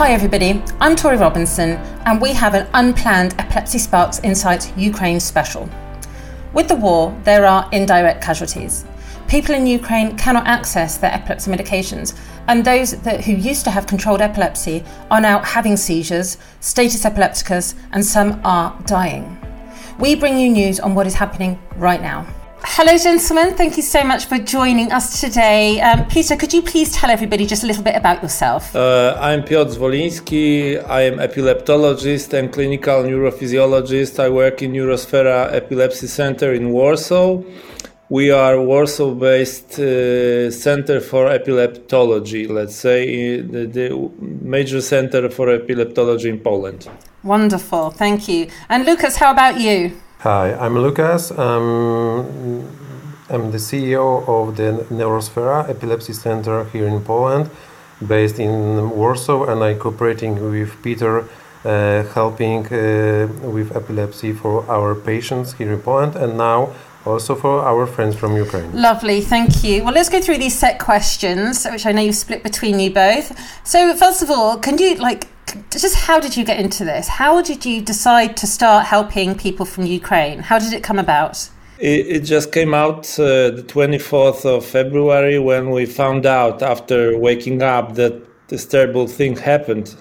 Hi, everybody. I'm Tori Robinson, and we have an unplanned Epilepsy Sparks Insights Ukraine special. With the war, there are indirect casualties. People in Ukraine cannot access their epilepsy medications, and those that, who used to have controlled epilepsy are now having seizures, status epilepticus, and some are dying. We bring you news on what is happening right now. Hello, gentlemen. Thank you so much for joining us today. Um, Peter, could you please tell everybody just a little bit about yourself? Uh, I'm Piotr Zwoliński. I am epileptologist and clinical neurophysiologist. I work in Neurosfera Epilepsy Center in Warsaw. We are Warsaw-based uh, center for epileptology. Let's say the, the major center for epileptology in Poland. Wonderful. Thank you. And Lucas, how about you? Hi, I'm Lucas. Um, I'm the CEO of the Neurosfera Epilepsy Center here in Poland, based in Warsaw, and I'm cooperating with Peter, uh, helping uh, with epilepsy for our patients here in Poland, and now also for our friends from Ukraine. Lovely, thank you. Well, let's go through these set questions, which I know you've split between you both. So, first of all, can you like just how did you get into this? How did you decide to start helping people from Ukraine? How did it come about? It, it just came out uh, the 24th of February when we found out after waking up that this terrible thing happened.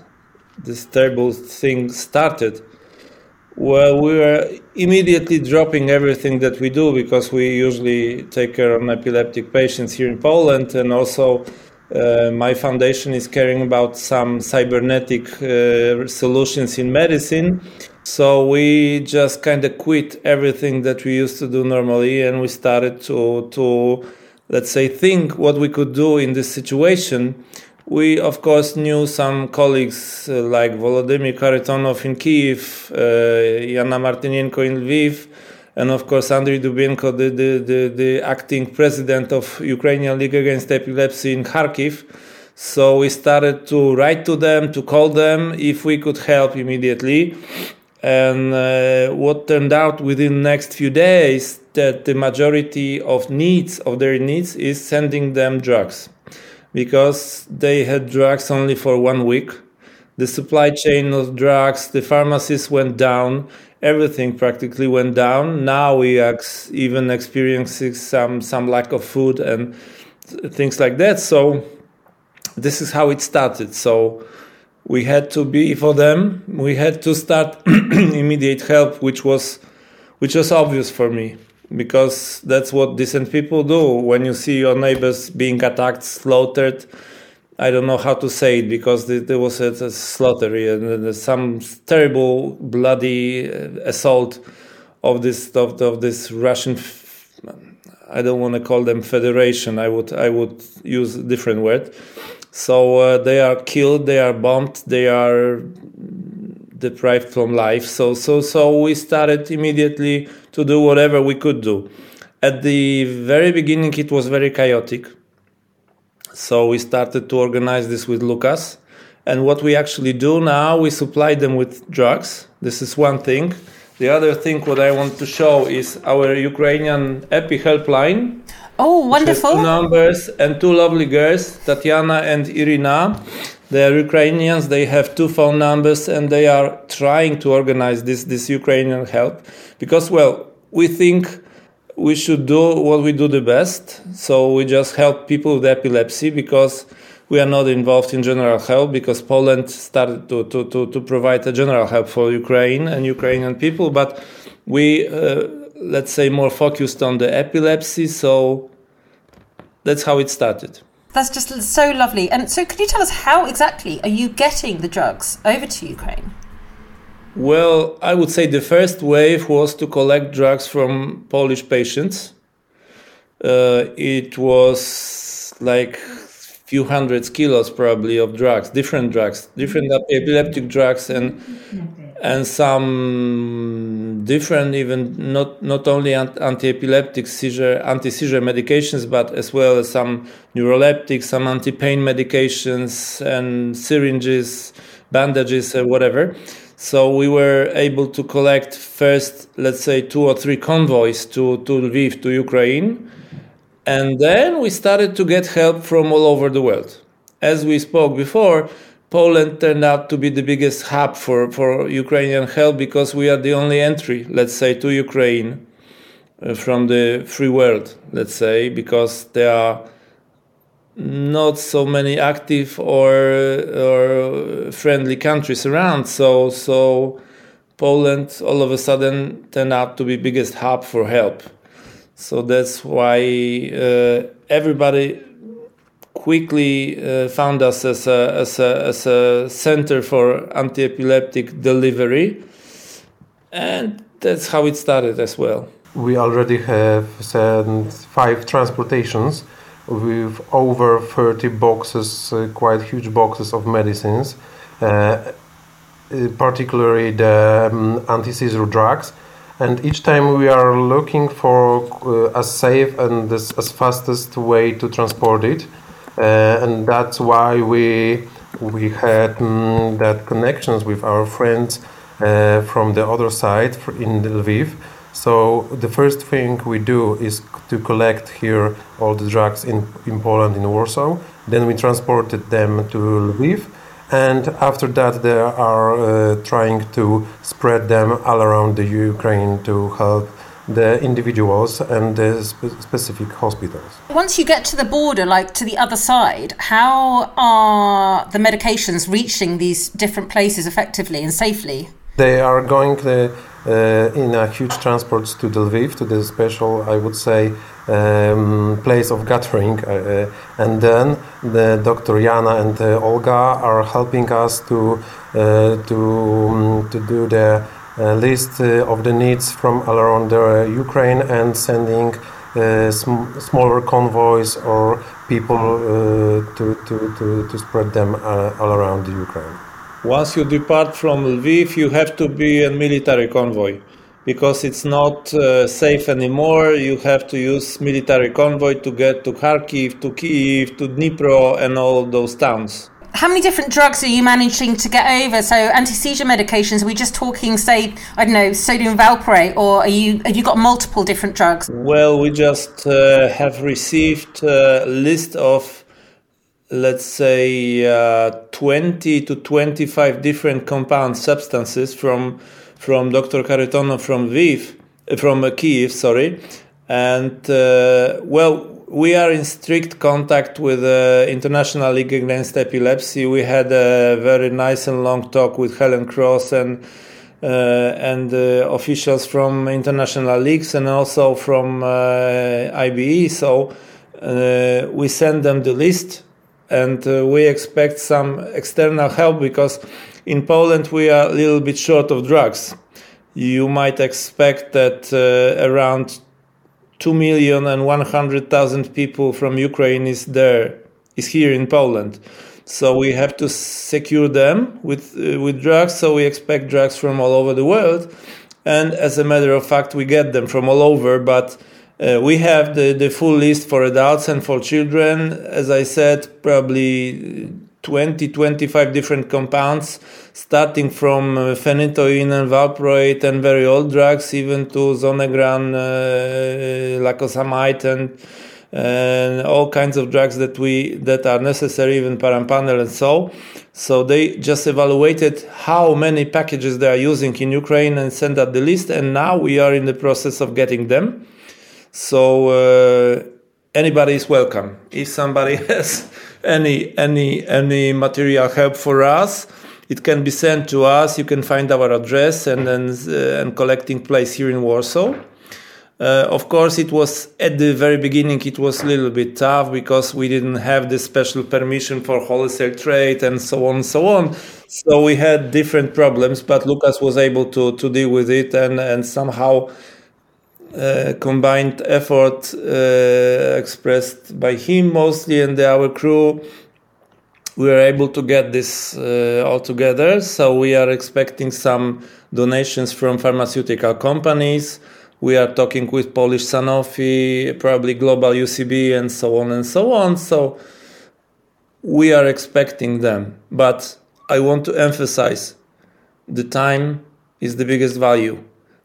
This terrible thing started. Well, we were immediately dropping everything that we do because we usually take care of epileptic patients here in Poland and also uh, my foundation is caring about some cybernetic uh, solutions in medicine. So we just kind of quit everything that we used to do normally, and we started to to let's say think what we could do in this situation. We of course knew some colleagues uh, like Volodymyr Kharitonov in Kiev, uh, Yana Martynenko in Lviv and of course Andriy Dubenko, the, the, the, the, acting president of Ukrainian League Against Epilepsy in Kharkiv. So we started to write to them, to call them if we could help immediately. And uh, what turned out within next few days that the majority of needs of their needs is sending them drugs because they had drugs only for one week. The supply chain of drugs, the pharmacies went down everything practically went down. Now we are even experiencing some some lack of food and things like that. So this is how it started. So we had to be for them. We had to start immediate help, which was which was obvious for me because that's what decent people do. When you see your neighbors being attacked, slaughtered I don't know how to say it because there was a, a slaughter and some terrible bloody uh, assault of this of, of this Russian. I don't want to call them federation. I would I would use a different word. So uh, they are killed. They are bombed. They are deprived from life. So so so we started immediately to do whatever we could do. At the very beginning, it was very chaotic so we started to organize this with Lucas. And what we actually do now, we supply them with drugs. This is one thing. The other thing, what I want to show is our Ukrainian Epi helpline. Oh, wonderful! Two numbers and two lovely girls, Tatiana and Irina. They are Ukrainians. They have two phone numbers, and they are trying to organize this this Ukrainian help because, well, we think we should do what we do the best. So we just help people with epilepsy because we are not involved in general help because Poland started to, to, to, to provide a general help for Ukraine and Ukrainian people, but we, uh, let's say, more focused on the epilepsy. So that's how it started. That's just so lovely. And so, can you tell us how exactly are you getting the drugs over to Ukraine? Well, I would say the first wave was to collect drugs from Polish patients. Uh, it was like few hundreds kilos probably of drugs, different drugs, different epileptic drugs, and and some different even not not only anti-epileptic seizure anti-seizure medications, but as well as some neuroleptics, some anti-pain medications, and syringes, bandages, or whatever. So we were able to collect first, let's say, two or three convoys to, to Lviv, to Ukraine. And then we started to get help from all over the world. As we spoke before, Poland turned out to be the biggest hub for, for Ukrainian help because we are the only entry, let's say, to Ukraine uh, from the free world, let's say, because there are not so many active or or friendly countries around. So so Poland all of a sudden turned out to be biggest hub for help. So that's why uh, everybody quickly uh, found us as a, as, a, as a center for anti-epileptic delivery. And that's how it started as well. We already have sent five transportations with over 30 boxes, uh, quite huge boxes of medicines, uh, uh particularly the um, anti-seizure drugs. And each time we are looking for uh, a safe and as, as fastest way to transport it. Uh, and that's why we we had mm, that connections with our friends uh, from the other side in Lviv so the first thing we do is to collect here all the drugs in, in Poland, in Warsaw. Then we transported them to Lviv. And after that, they are uh, trying to spread them all around the Ukraine to help the individuals and the spe- specific hospitals. Once you get to the border, like to the other side, how are the medications reaching these different places effectively and safely? They are going the, uh, in a huge transports to Lviv, to the special, I would say, um, place of gathering. Uh, uh, and then the Dr. Jana and uh, Olga are helping us to, uh, to, um, to do the uh, list of the needs from all around the Ukraine and sending sm smaller convoys or people to, to, to, to spread them all around the Ukraine. Once you depart from Lviv, you have to be a military convoy because it's not uh, safe anymore. You have to use military convoy to get to Kharkiv, to Kiev, to Dnipro, and all those towns. How many different drugs are you managing to get over? So anti-seizure medications. Are we just talking, say, I don't know, sodium valproate, or are you have you got multiple different drugs? Well, we just uh, have received a list of let's say uh, 20 to 25 different compound substances from from Dr. Kharitonov from Lviv, from uh, Kiev, sorry, and uh, well, we are in strict contact with the International League Against Epilepsy. We had a very nice and long talk with Helen Cross and. Uh, and uh, officials from international leagues and also from uh, IBE. So we send them the list and uh, we expect some external help because in Poland we are a little bit short of drugs. You might expect that uh, around 2 million and 100,000 people from Ukraine is there, is here in Poland. So we have to secure them with, uh, with drugs. So we expect drugs from all over the world. And as a matter of fact, we get them from all over, but uh, we have the, the full list for adults and for children. As I said, probably 20, 25 different compounds, starting from uh, phenytoin and valproate and very old drugs, even to zonegran, uh, lacosamide, and and all kinds of drugs that we that are necessary, even perampanel and so. So they just evaluated how many packages they are using in Ukraine and sent out the list, and now we are in the process of getting them. So uh, anybody is welcome. If somebody has any any any material help for us, it can be sent to us. You can find our address and and, uh, and collecting place here in Warsaw. Uh, of course, it was at the very beginning. It was a little bit tough because we didn't have the special permission for wholesale trade and so on and so on. So we had different problems, but Lucas was able to to deal with it and and somehow uh, combined effort uh, expressed by him mostly and our crew we were able to get this uh, all together. So we are expecting some donations from pharmaceutical companies. We are talking with polish sanofi probably global ucb and so on and so on. So we are expecting them. But i want to emphasize the time is the biggest value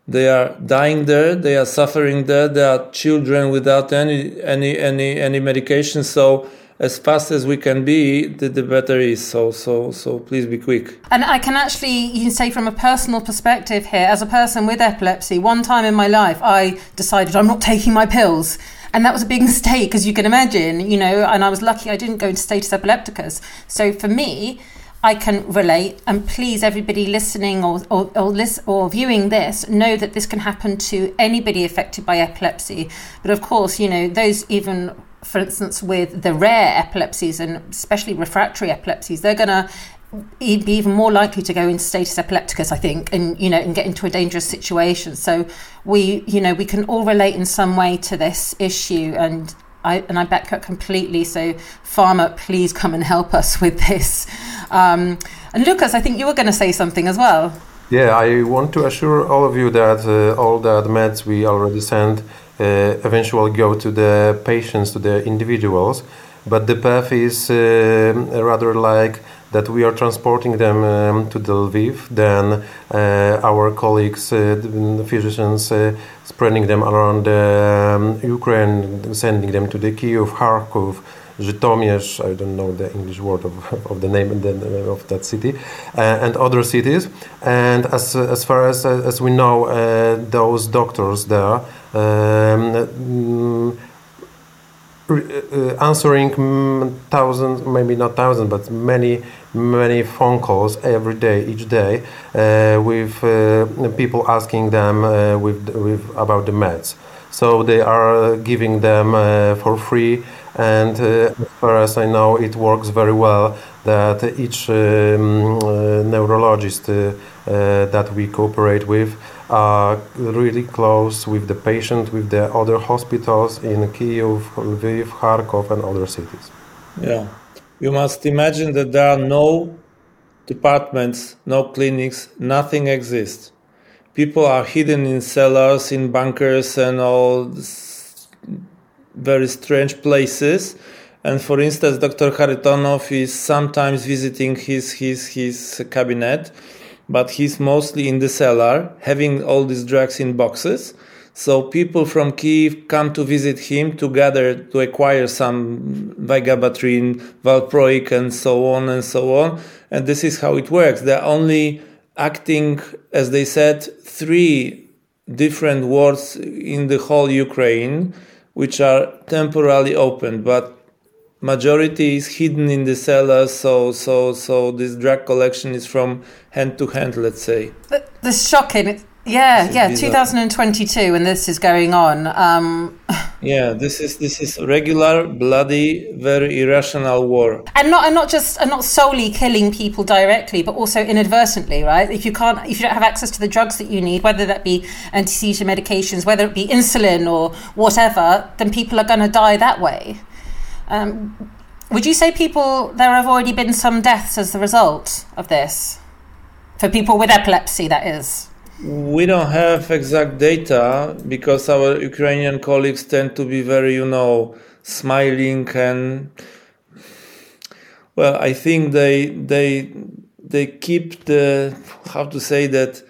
they are dying there they are suffering there there are children without any any any any medication so as fast as we can be, the, the better is. So, so, so please be quick. And I can actually, you can say from a personal perspective here, as a person with epilepsy, one time in my life, I decided I'm not taking my pills. And that was a big mistake, as you can imagine, you know, and I was lucky I didn't go into status epilepticus. So for me, I can relate, and please, everybody listening or or, or, list, or viewing this, know that this can happen to anybody affected by epilepsy. But of course, you know those even for instance, with the rare epilepsies and especially refractory epilepsies, they're going to be even more likely to go into status epilepticus, I think, and you know, and get into a dangerous situation. So we, you know, we can all relate in some way to this issue, and I and I back up completely. So, pharma, please come and help us with this. Um, and Lucas, I think you were going to say something as well. Yeah, I want to assure all of you that uh, all the meds we already sent uh, eventually go to the patients, to the individuals. But the path is uh, rather like that we are transporting them um, to Lviv, then uh, our colleagues, uh, the physicians, uh, spreading them around um, Ukraine, sending them to the Kiev, Kharkov, Zhytomyr, I don't know the English word of, of the name of that city, uh, and other cities. And as, as far as, as we know, uh, those doctors there um, uh, answering thousands, maybe not thousands, but many, many phone calls every day, each day, uh, with uh, people asking them uh, with, with about the meds. So they are giving them uh, for free, and uh, as far as I know, it works very well. That each um, neurologist that we cooperate with are really close with the patient, with the other hospitals in Kiev, Lviv, Kharkov, and other cities. Yeah, you must imagine that there are no departments, no clinics, nothing exists. People are hidden in cellars, in bunkers, and all very strange places. And for instance, Dr. Kharitonov is sometimes visiting his his his cabinet but he's mostly in the cellar having all these drugs in boxes. So people from Kiev come to visit him to gather to acquire some vigabatrin, valproic, and so on and so on. And this is how it works. They're only acting, as they said, three different wards in the whole Ukraine, which are temporarily opened, but majority is hidden in the cellar so so so this drug collection is from hand to hand let's say. This shocking yeah yeah bizarre. 2022 and this is going on um yeah this is this is regular bloody very irrational war and not and not just and not solely killing people directly but also inadvertently right if you can't if you don't have access to the drugs that you need whether that be anti-seizure medications whether it be insulin or whatever then people are going to die that way um, would you say people there have already been some deaths as the result of this for people with epilepsy? That is. We don't have exact data because our Ukrainian colleagues tend to be very, you know, smiling and well, I think they they they keep the how to say that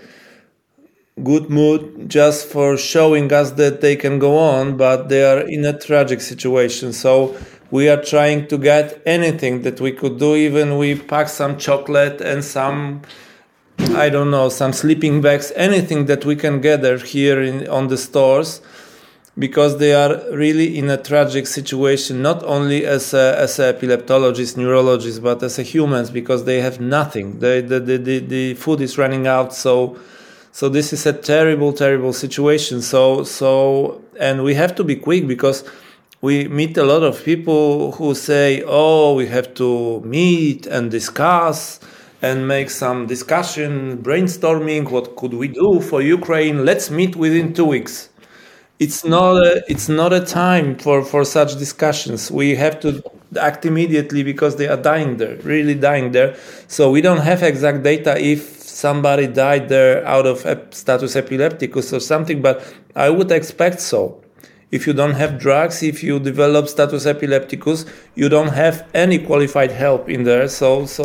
good mood just for showing us that they can go on, but they are in a tragic situation. So we are trying to get anything that we could do even we pack some chocolate and some i don't know some sleeping bags anything that we can gather here in, on the stores because they are really in a tragic situation not only as a, as a epileptologist neurologist but as a humans because they have nothing. The, the, the, the, the food is running out so so this is a terrible terrible situation. So so and we have to be quick because we meet a lot of people who say, oh, we have to meet and discuss and make some discussion, brainstorming, what could we do for Ukraine? Let's meet within two weeks. It's not a, it's not a time for, for such discussions. We have to act immediately because they are dying there, really dying there. So we don't have exact data if somebody died there out of status epilepticus or something, but I would expect so if you don't have drugs, if you develop status epilepticus, you don't have any qualified help in there. So, so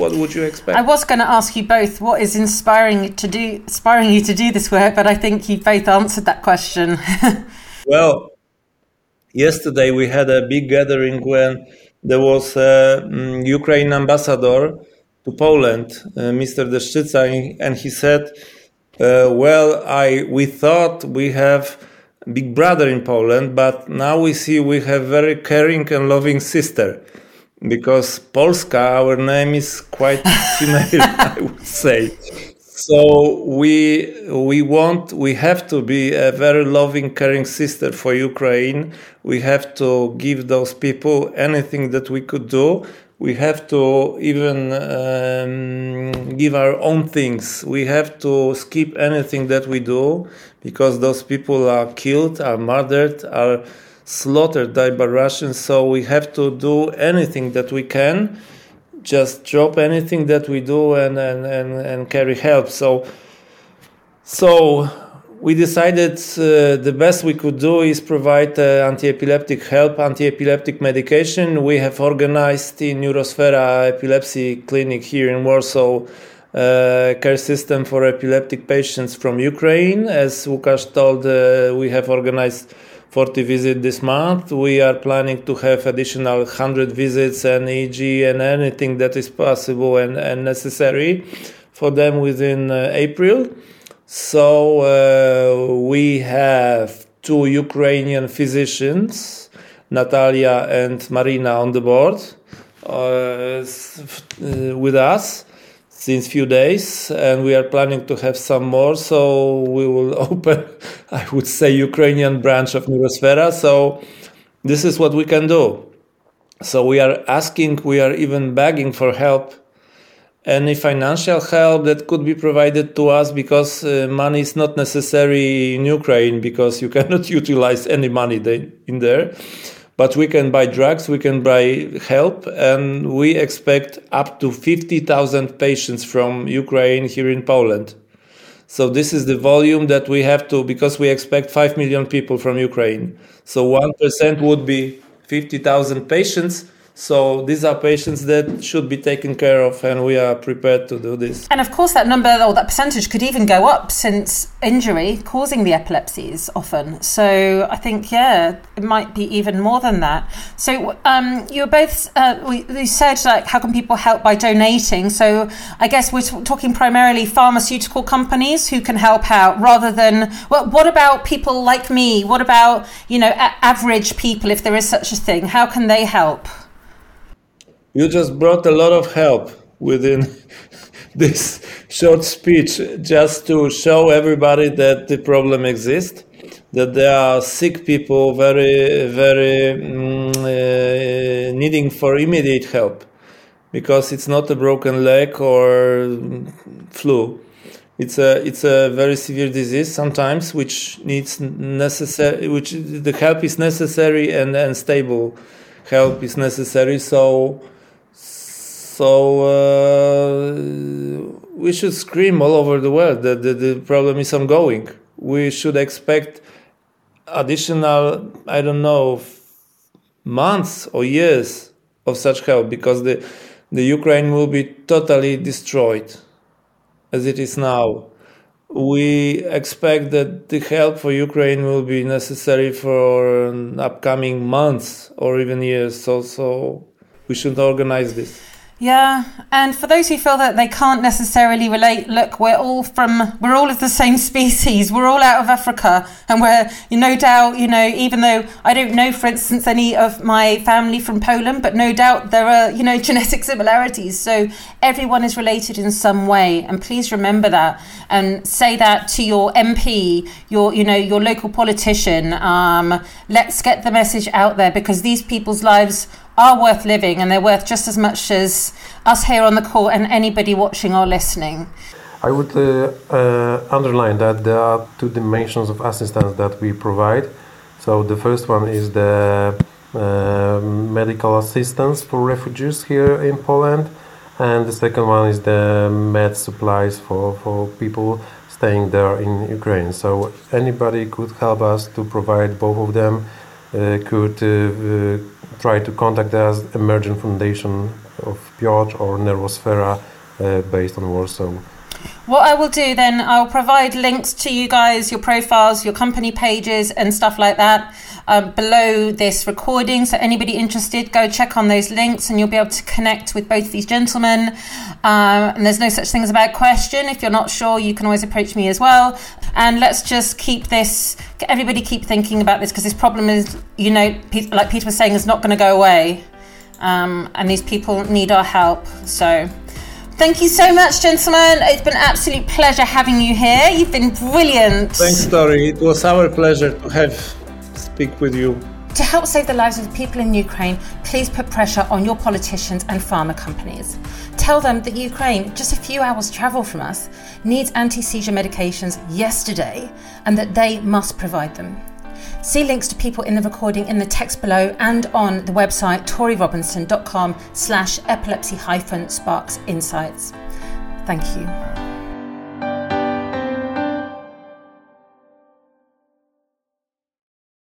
what would you expect? I was going to ask you both what is inspiring you to do, inspiring you to do this work, but I think you both answered that question. well, yesterday we had a big gathering when there was a um, Ukraine ambassador to Poland, uh, Mr. Deszczyca, and he said, uh, "Well, I we thought we have." Big brother in Poland, but now we see we have very caring and loving sister because Polska, our name is quite female, I would say. So we we want we have to be a very loving, caring sister for Ukraine. We have to give those people anything that we could do. We have to even um, give our own things. We have to skip anything that we do because those people are killed, are murdered, are slaughtered by Russians. So we have to do anything that we can, just drop anything that we do and, and, and, and carry help. So, so we decided uh, the best we could do is provide uh, anti-epileptic help, anti-epileptic medication. We have organized in Neurosfera Epilepsy Clinic here in Warsaw uh, care system for epileptic patients from Ukraine. As Łukasz told, uh, we have organized 40 visits this month. We are planning to have additional 100 visits and EEG and anything that is possible and, and necessary for them within uh, April. So uh, we have two Ukrainian physicians, Natalia and Marina, on the board uh, uh with us since few days and we are planning to have some more so we will open i would say ukrainian branch of neurosfera so this is what we can do. So we are asking we are even begging for help any financial help that could be provided to us because uh, money is not necessary in ukraine because you cannot utilize any money in there but we can buy drugs, we can buy help, and we expect up to 50,000 patients from Ukraine here in Poland. So this is the volume that we have to, because we expect 5 million people from Ukraine. So 1% would be 50,000 patients. So these are patients that should be taken care of, and we are prepared to do this. And of course, that number or that percentage could even go up since injury causing the epilepsies often. So I think, yeah, it might be even more than that. So um, you're both, uh, we, we, said, like, how can people help by donating? So I guess we're t- talking primarily pharmaceutical companies who can help out rather than, well, what about people like me? What about, you know, a- average people, if there is such a thing? How can they help? You just brought a lot of help within this short speech just to show everybody that the problem exists that there are sick people very very mm, uh, needing for immediate help because it's not a broken leg or flu. It's a it's a very severe disease sometimes which needs necessary which the help is necessary and and stable help is necessary. So so uh, we should scream all over the world that the, the problem is ongoing. We should expect additional, I don't know, months or years of such help because the the Ukraine will be totally destroyed as it is now. We expect that the help for Ukraine will be necessary for upcoming months or even years. So, so we should organize this. Yeah, and for those who feel that they can't necessarily relate, look, we're all from, we're all of the same species. We're all out of Africa, and we're, no doubt, you know, even though I don't know, for instance, any of my family from Poland, but no doubt there are, you know, genetic similarities. So everyone is related in some way, and please remember that and say that to your MP, your, you know, your local politician. Um, let's get the message out there because these people's lives are worth living and they're worth just as much as us here on the call and anybody watching or listening. I would uh, uh, underline that there are two dimensions of assistance that we provide. So the first one is the uh, medical assistance for refugees here in Poland, and the second one is the med supplies for, for people staying there in Ukraine. So anybody could help us to provide both of them, could uh, try to contact us, Emergent Foundation of Piotr or Neurosfera uh, based on Warsaw. What I will do then, I'll provide links to you guys, your profiles, your company pages, and stuff like that um, below this recording. So, anybody interested, go check on those links and you'll be able to connect with both these gentlemen. Um, and there's no such thing as a bad question. If you're not sure, you can always approach me as well. And let's just keep this, everybody keep thinking about this because this problem is, you know, like Peter was saying, is not going to go away. Um, and these people need our help. So, Thank you so much, gentlemen. It's been an absolute pleasure having you here. You've been brilliant. Thanks, Tori. It was our pleasure to have speak with you. To help save the lives of the people in Ukraine, please put pressure on your politicians and pharma companies. Tell them that Ukraine, just a few hours travel from us, needs anti seizure medications yesterday and that they must provide them. See links to people in the recording in the text below and on the website torirobinson.com slash epilepsy hyphen sparks insights. Thank you.